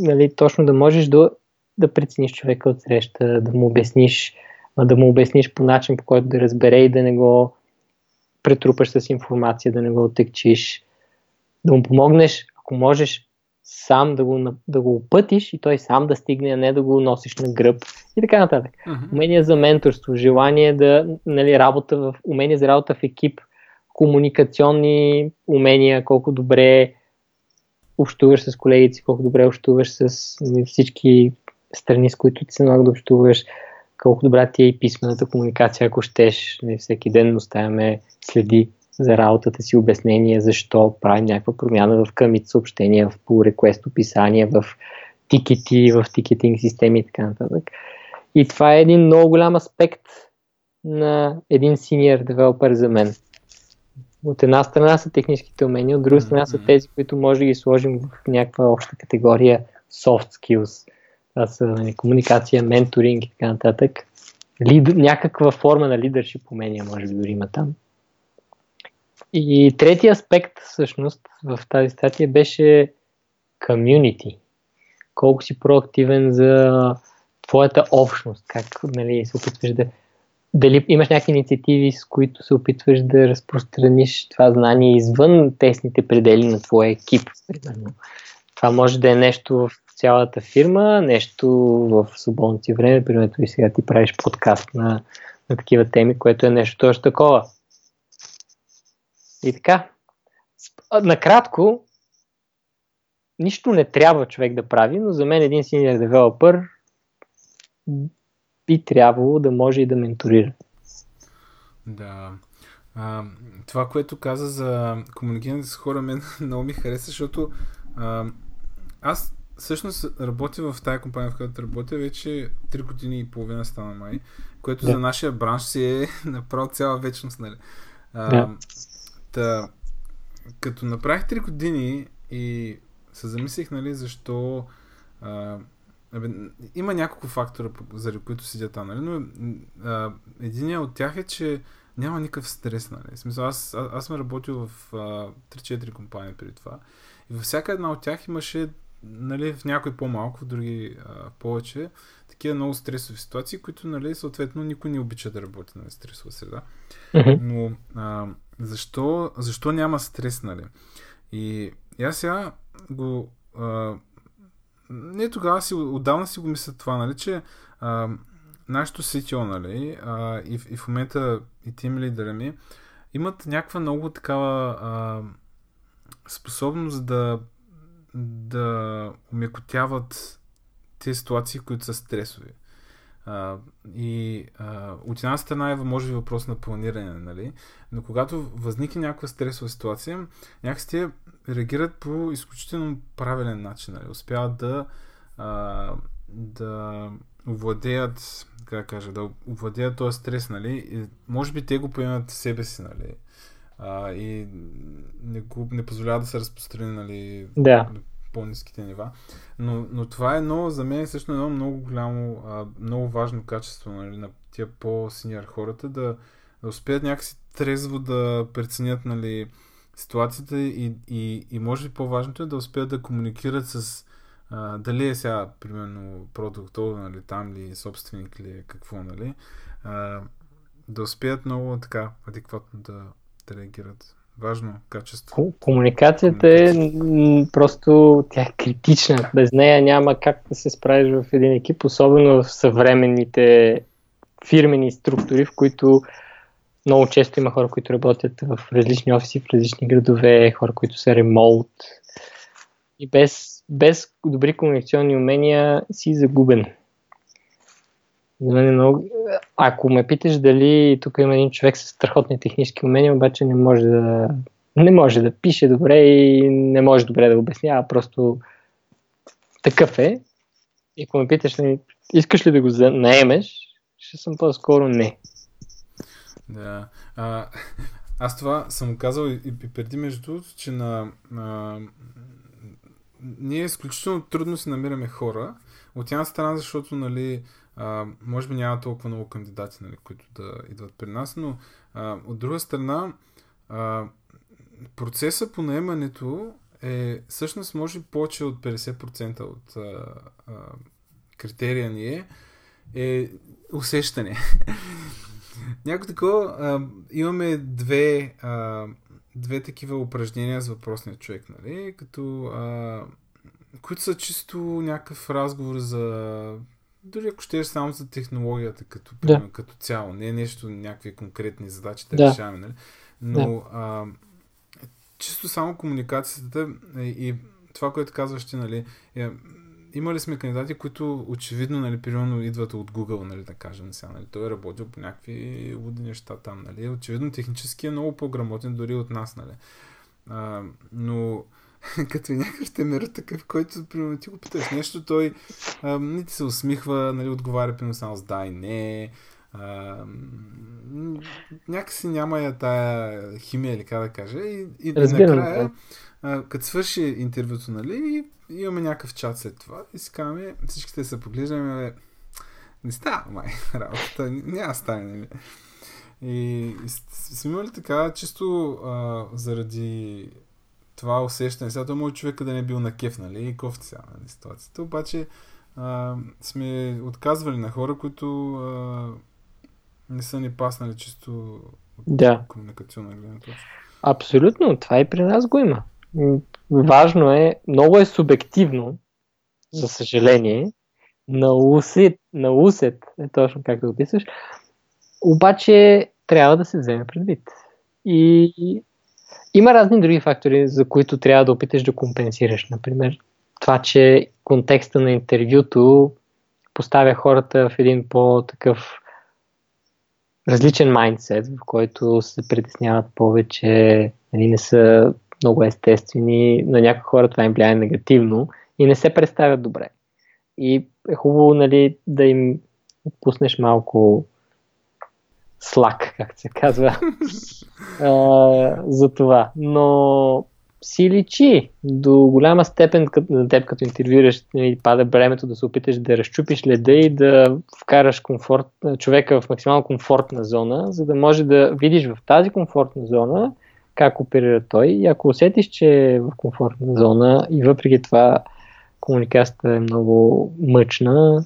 нали, точно да можеш да, да прецениш човека от среща, да му обясниш, да му обясниш по начин, по който да разбере и да не го претрупаш с информация, да не го отекчиш, да му помогнеш, ако можеш, сам да го, да го опътиш и той сам да стигне, а не да го носиш на гръб и така нататък. Uh-huh. Умение за менторство, желание да, нали, работа в, умение за работа в екип, комуникационни умения, колко добре общуваш с колегите колко добре общуваш с нали, всички страни, с които ти се налага да общуваш, колко добра ти е и писмената комуникация, ако щеш. Нали, всеки ден оставяме следи за работата си, обяснение защо правим някаква промяна в къмит съобщения, в pull request описания, в тикети, в тикетинг системи и така нататък. И това е един много голям аспект на един senior developer за мен. От една страна са техническите умения, от друга страна са тези, които може да ги сложим в някаква обща категория soft skills. Това са нали, комуникация, менторинг и така нататък. Лид, някаква форма на лидершип умения може би дори има там. И третия аспект всъщност в тази статия беше community. Колко си проактивен за твоята общност, как нали, се опитваш да дали имаш някакви инициативи, с които се опитваш да разпространиш това знание извън тесните предели на твоя екип, примерно. Това може да е нещо в цялата фирма, нещо в свободното си време, примерно и сега ти правиш подкаст на, на такива теми, което е нещо точно такова. И така, накратко, нищо не трябва човек да прави, но за мен един senior девелопър би трябвало да може и да менторира. Да. А, това, което каза за комуникирането с хора, мен много ми хареса, защото а, аз всъщност работя в тази компания, в която работя вече 3 години и половина стана май, което да. за нашия бранш си е направо цяла вечност, нали? А, да. Та, като направих 3 години и се замислих, нали, защо а, Абе, има няколко фактора, заради които седя там, нали? но а, един от тях е, че няма никакъв стрес. Нали? В смисъл, аз, аз, аз съм работил в а, 3-4 компании преди това и във всяка една от тях имаше нали, в някои по-малко, в други а, повече, такива много стресови ситуации, които, нали, съответно, никой не обича да работи на нали, стресова среда. Mm-hmm. Но а, защо, защо няма стрес, нали? И, и аз сега го а, не тогава си, отдавна си го мисля това, нали, че а, нашото CTO, нали, а, и, и в момента и тим лидера ми, имат някаква много такава а, способност да, да умекотяват тези ситуации, които са стресови. А, и а, от една страна е може би въпрос на планиране, нали? но когато възникне някаква стресова ситуация, някакси те реагират по изключително правилен начин. Нали? Успяват да, а, да овладеят, как кажа, да овладеят този стрес, нали? И, може би те го поемат в себе си, нали? А, и не, го, не позволяват да се разпространи, нали? Да по-низките нива. Но, но това е едно, за мен е също едно много голямо, а, много важно качество нали, на тия по-синьор хората, да, да успеят някакси трезво да преценят нали, ситуацията и, и, и може би по-важното е да успеят да комуникират с а, дали е сега, примерно, продуктор, нали, там ли, собственик или какво, нали, а, да успеят много така адекватно да, да реагират. Важно качество. Комуникацията е просто тя е критична. Без нея няма как да се справиш в един екип, особено в съвременните фирмени структури, в които много често има хора, които работят в различни офиси, в различни градове, хора, които са ремоут. И без, без добри комуникационни умения си загубен. За мен е много... Ако ме питаш дали тук има един човек с страхотни технически умения, обаче не може да, не може да пише добре и не може добре да обяснява, просто такъв е. И ако ме питаш, нали, искаш ли да го наемеш, ще съм по-скоро не. Да. А, аз това съм казал и, и преди между другото, че на, на... ние изключително трудно си намираме хора. От една страна, защото нали, а, може би няма толкова много кандидати, нали, които да идват при нас, но а, от друга страна, а, процеса по наемането е всъщност може повече от 50% от а, а, критерия ни е, е усещане. Някой такова, а, имаме две, а, две такива упражнения с въпросния човек, нали? Като, а, които са чисто някакъв разговор за дори ако ще е само за технологията като, да. като цяло, не е нещо, някакви конкретни задачи да, да. решаваме, нали? но да. а, чисто само комуникацията и това, което казваш ти, нали, е, имали сме кандидати, които очевидно, нали, примерно идват от Google, нали, да кажем сега, нали, той е работил по някакви луди неща там, нали, очевидно технически е много по-грамотен дори от нас, нали, а, но като някакъв темер такъв, който примерно ти го питаш нещо, той а, нито се усмихва, нали, отговаря примерно само с да и не. А, някакси няма я тая химия или как да кажа. И, и накрая, а, като свърши интервюто, нали, имаме някакъв чат след това и си казваме, всичките се поглеждаме, не става май работата, няма стане, нали. И, и сме имали така, чисто а, заради това усещане. Сега той може човека да не е бил на кеф, нали? И кофти сега, нали, ситуацията. Обаче а, сме отказвали на хора, които а, не са ни паснали чисто да. комуникационна гледна точка. Абсолютно, това и при нас го има. Важно е, много е субективно, за съжаление, на усет, на усет е точно както го писаш, обаче трябва да се вземе предвид. И има разни други фактори, за които трябва да опиташ да компенсираш. Например, това, че контекста на интервюто поставя хората в един по-такъв различен майндсет, в който се притесняват повече, нали, не са много естествени, на някои хора това им влияе негативно и не се представят добре. И е хубаво нали, да им пуснеш малко слак, както се казва, а, за това. Но си личи до голяма степен на теб, като интервюираш и нали, пада времето да се опиташ да разчупиш леда и да вкараш комфорт, човека в максимално комфортна зона, за да може да видиш в тази комфортна зона как оперира той и ако усетиш, че е в комфортна зона и въпреки това комуникацията е много мъчна,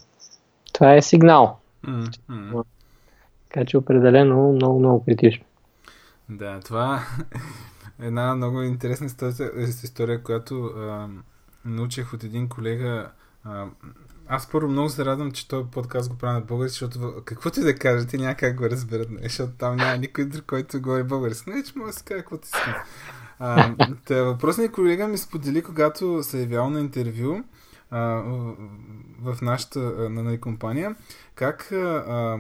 това е сигнал. Mm-hmm. Така че определено много, много критично. Да, това е една много интересна история, която а, научих от един колега. А, аз първо много се радвам, че този подкаст го прави на български, защото каквото и да кажа, ти няма как го разберат, не, защото там няма никой друг, който говори български. Не, че мога да си кажа каквото искам. въпросният колега ми сподели, когато се е явял на интервю, а, в, нашата на, на компания, как а, а,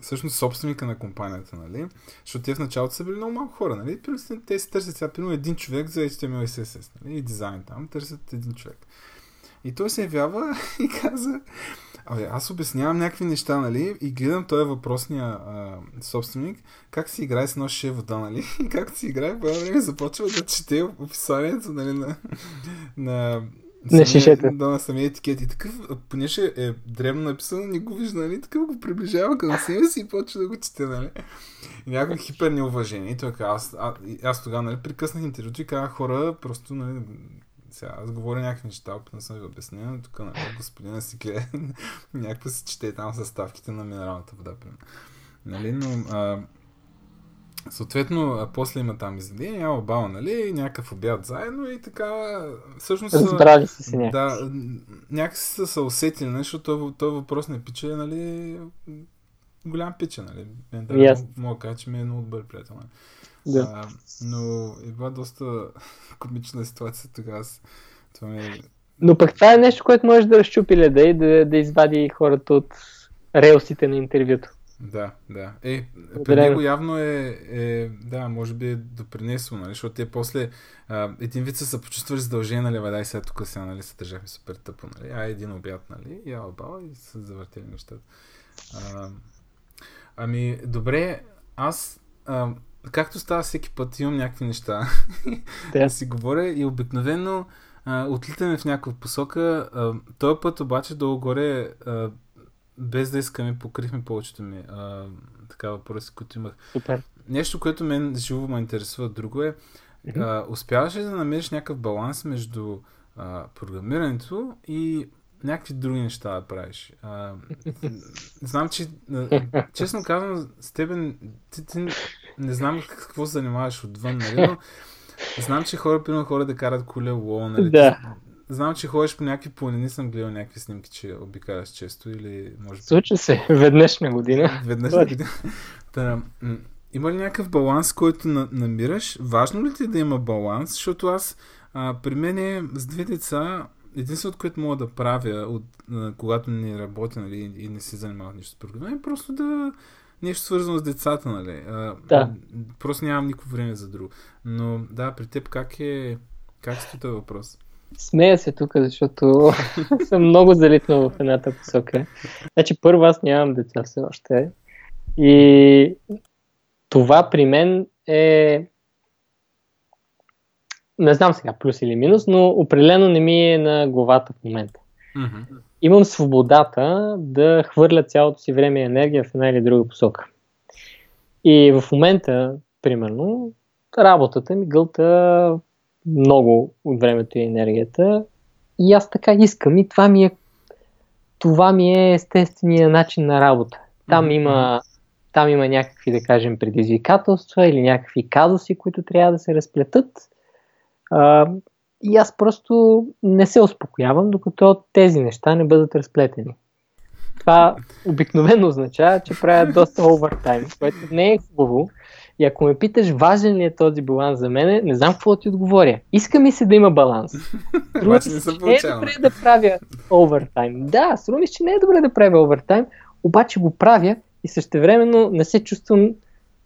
всъщност собственика на компанията, нали? Защото те в началото са били много малко хора, нали? Те се търсят сега, примерно един човек за HTML и CSS, нали? И дизайн там, търсят един човек. И той се явява и каза, Абе, аз обяснявам някакви неща, нали? И гледам този въпросния а, собственик, как си играе с едно ше вода, нали? И как си играе, по време започва да чете описанието, нали, на, на на шишета. Да, на самия етикет. И такъв, понеже е древно написано, не го вижда, нали? Такъв го приближава към себе си и почва да го чете, нали? И някакво хипер неуважение. И той казва, аз, аз, аз тогава, нали, прекъснах интервюто и казах хора, просто, нали, сега, аз говоря някакви неща, опитно съм ви обясня, но тук нали, господина си гледа, някакво си чете там съставките на минералната вода. Нали, но а, съответно, а после има там изядение, няма баба, нали, някакъв обяд заедно и така, всъщност... Разбрали се си Да, някакси са се усетили, нали, защото този, този въпрос не пича, нали, голям пича, нали. Да, yes. мога да кажа, че ми е много добър приятел. Нали. Да. А, но е била доста комична ситуация тогава. Това ми е... Но пък това е нещо, което може да разчупи леда и да, да извади хората от релсите на интервюто. Да, да. Е, при него явно е, е, да, може би е допринесло, нали, защото те после а, един вид са се почувствали задължени, нали, и сега тук сега, нали, се държахме супер тъпо, нали, а един обяд, нали, и баба и са завъртели нещата. А, ами, добре, аз а, както става всеки път, имам някакви неща да, да си говоря и обикновено а, отлитаме в някаква посока. А, този път обаче долу-горе, а, без да искаме, покрихме повечето ми а, така въпроси, които имах. Супер. Нещо, което мен живо ме интересува друго е, а, успяваш ли да намериш някакъв баланс между а, програмирането и някакви други неща да правиш. А, знам, че честно казвам, с тебе ти, ти не знам какво се занимаваш отвън, нали, но знам, че хора, примерно хора да карат колело, нали, да. Знам, че ходиш по някакви планини, съм гледал някакви снимки, че обикаляш често или може би... Случва се, веднъж на година. Веднъж на година. Та, има ли някакъв баланс, който на, намираш? Важно ли ти да има баланс? Защото аз, а, при мен е с две деца, единственото, което мога да правя, от, а, когато не работя нали, и не се занимавам нищо с програмиране, е просто да нещо свързано с децата, нали? А, да. Просто нямам никакво време за друго. Но да, при теб как е, как стои този въпрос? Смея се тук, защото съм много залитнал в едната посока. Значи първо аз нямам деца все още. И това при мен е не знам сега плюс или минус, но определено не ми е на главата в момента. Mm-hmm. Имам свободата да хвърля цялото си време и енергия в една или друга посока. И в момента, примерно, работата ми гълта много от времето и енергията. И аз така искам. И това ми е, това ми е естествения начин на работа. Там има там има някакви, да кажем, предизвикателства или някакви казуси, които трябва да се разплетат. А, и аз просто не се успокоявам, докато тези неща не бъдат разплетени. Това обикновено означава, че правя доста овертайм, което не е хубаво. И ако ме питаш важен ли е този баланс за мен, не знам какво да ти отговоря. Иска ми се да има баланс. Струва се, че не е добре да правя овертайм. Да, струва ми че не е добре да правя овертайм, обаче го правя и същевременно не се чувствам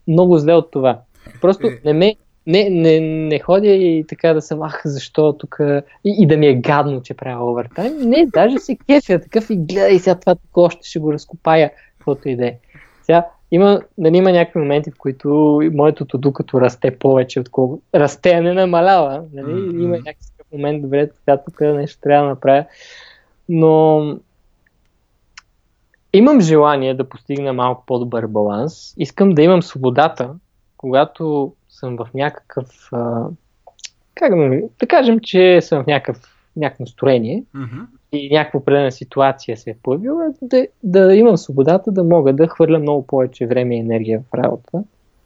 много зле от това. Просто е... не ме не, не, не ходя и така да съм, ах, защо тук и, и да ми е гадно, че правя овертайм. Не, даже се кефя такъв и гледай сега това тук още ще го разкопая, каквото и да е. Сега има, нали, има някакви моменти, в които моето туду като расте повече, отколкото расте, а не намалява. Нали? Mm-hmm. Има някакъв момент, добре, така тук нещо трябва да направя. Но имам желание да постигна малко по-добър баланс. Искам да имам свободата, когато съм в някакъв. А, как да, да кажем, че съм в някакъв, някакво настроение mm-hmm. И някаква определена ситуация се е появила, да, да имам свободата да мога да хвърля много повече време и енергия в работа,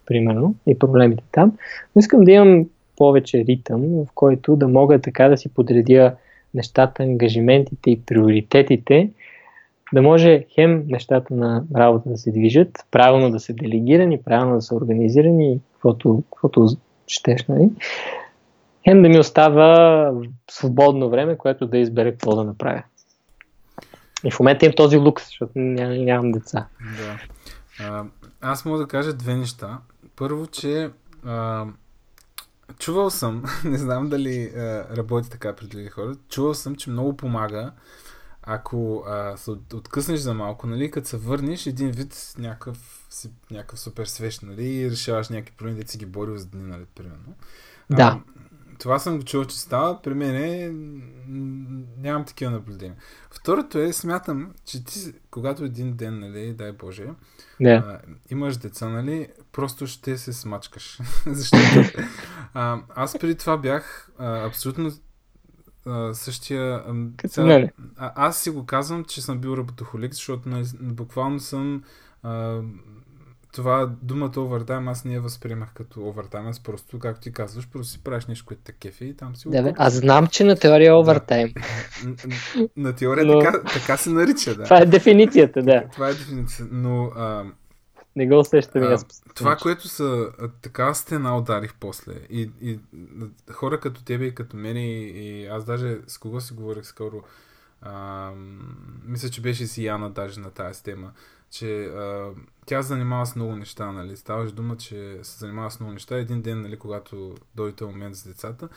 примерно, и проблемите там. Но искам да имам повече ритъм, в който да мога така да си подредя нещата, ангажиментите и приоритетите, да може хем нещата на работа да се движат, правилно да се делегирани, правилно да са организирани, каквото, каквото щеш, нали? Хем да ми остава свободно време, което да избере какво да направя. И в момента имам този лукс, защото ням, нямам деца. Да. А, аз мога да кажа две неща. Първо, че а, чувал съм, не знам дали а, работи така при други хора, чувал съм, че много помага ако а, се откъснеш за малко, нали, като се върнеш, един вид някакъв, си, някакъв супер свещ, нали, и решаваш някакви проблеми, да си ги борил за дни, нали, примерно. Да. А, това съм го чул, че става. При мен е... нямам такива наблюдения. Второто е, смятам, че ти, когато един ден, нали, дай Боже, yeah. а, имаш деца, нали, просто ще се смачкаш. Защото а, аз преди това бях а, абсолютно а, същия... А, а, аз си го казвам, че съм бил работохолик, защото нали, буквално съм а, това думата овертайм аз не я възприемах като овертайм, аз просто, както ти казваш, просто си правиш нещо, което те кефи и там си Да, бе, аз знам, че на теория е овертайм. Да. На, теория но... така, така се нарича, да. Това е дефиницията, да. Това е дефиницията, но... А, не го усещам аз. Това, което са така стена ударих после. И, и хора като тебе и като мен и, и аз даже с кого си говорих скоро, а, мисля, че беше си Яна даже на тази тема, че а, тя се занимава с много неща, нали? Ставаш дума, че се занимава с много неща. Един ден, нали, когато дойде момент с децата,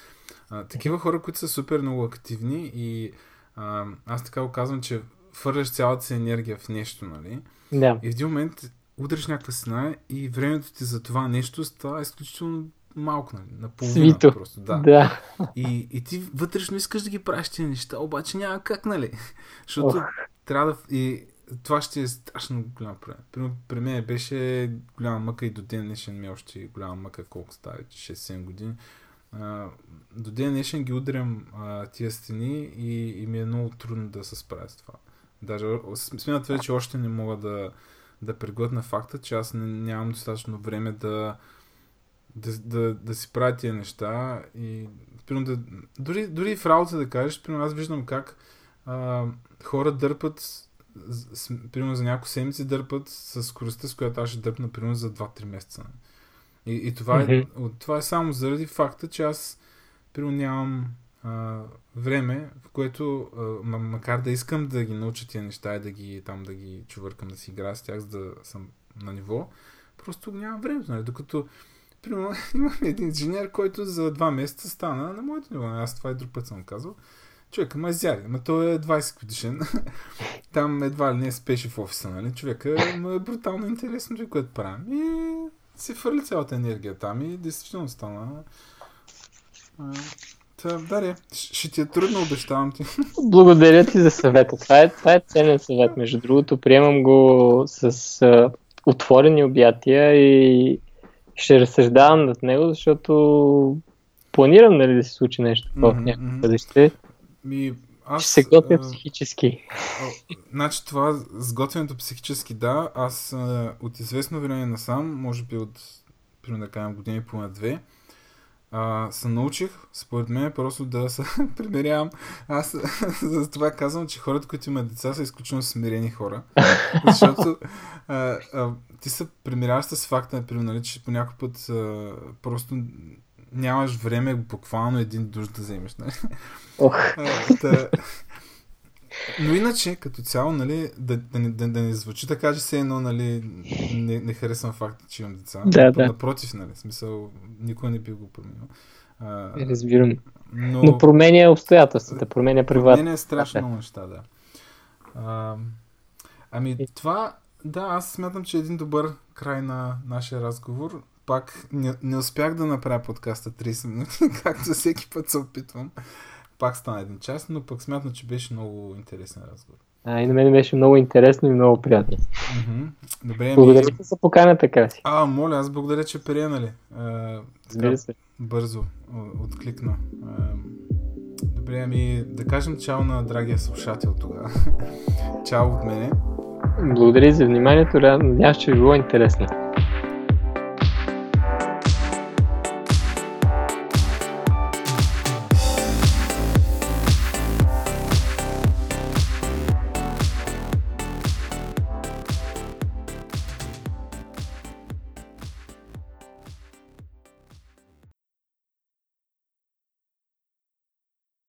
а, такива хора, които са супер много активни и а, аз така го казвам, че фърляш цялата си енергия в нещо, нали? Да. И в един момент удриш някаква сна и времето ти за това нещо става изключително малко, нали? Наполовина Свито. просто. Да. да. И, и ти вътрешно искаш да ги правиш тези неща, обаче няма как, нали? Защото Ох. трябва да... И това ще е страшно голям проблем. При, при мен беше голяма мъка и до ден днешен ми е още голяма мъка, колко става, 6-7 години. А, до ден днешен ги удрям а, тия стени и, и ми е много трудно да се справя с това. Даже смятам вече че още не мога да, да преглътна факта, че аз не, нямам достатъчно време да, да, да, да си правя тия неща и примерно, да, дори, дори в работа да кажеш, примерно аз виждам как а, хора дърпат примерно за няколко седмици дърпат с скоростта, с която аз ще дърпна, примерно за 2-3 месеца. И, и това, mm-hmm. е, това е само заради факта, че аз примерно нямам а, време, в което, а, макар да искам да ги науча тия неща и да ги, там, да ги чувъркам, да си играя с тях, за да съм на ниво, просто нямам време. Нали? Докато, примерно, имам един инженер, който за два месеца стана на моето ниво. Аз това и друг път съм казал. Човека ма изяде, ма той е 20 годишен. Там едва ли не спеше в офиса, нали? Човека му е брутално интересно това, което правим. И се фърли цялата енергия там и действително стана. Та, Дария, ще ти е трудно, обещавам ти. Благодаря ти за съвета. Това е, това е ценен съвет. Между другото, приемам го с а, отворени обятия и ще разсъждавам над него, защото планирам нали, да се случи нещо в mm-hmm. някакво бъдеще. Ми, аз, Ще се готвя а, психически. А, значи това с готвенето психически, да. Аз а, от известно време насам, може би от, примерно да кажем, години по на две, а, се научих, според мен, просто да се примерявам. Аз за това казвам, че хората, които имат деца, са изключително смирени хора. Защото а, а, ти се примиряваш с факта, например, нали, че по някой път а, просто нямаш време буквално един душ да вземеш. Нали? Oh. да, но иначе, като цяло, нали, да, да, да, да не звучи така, че все едно, нали, не, не харесвам факта, че имам деца. Да, да. Напротив, нали, смисъл, никой не би го променил. А, Разбирам. Но, но променя обстоятелствата, променя приват. Променя страшно много неща, да. А, ами, това, да, аз смятам, че е един добър край на нашия разговор пак не, не успях да направя подкаста 30 минути, както всеки път се опитвам. Пак стана един час, но пък смятам, че беше много интересен разговор. А, и на мен беше много интересно и много приятно. Mm-hmm. Добре, благодаря ми... за поканата, Краси. А, моля, аз благодаря, че приемали. Разбира се. Бързо откликна. А, добре, ами да кажем чао на драгия слушател тогава. чао от мене. Благодаря за вниманието, надявам, че ви било интересно.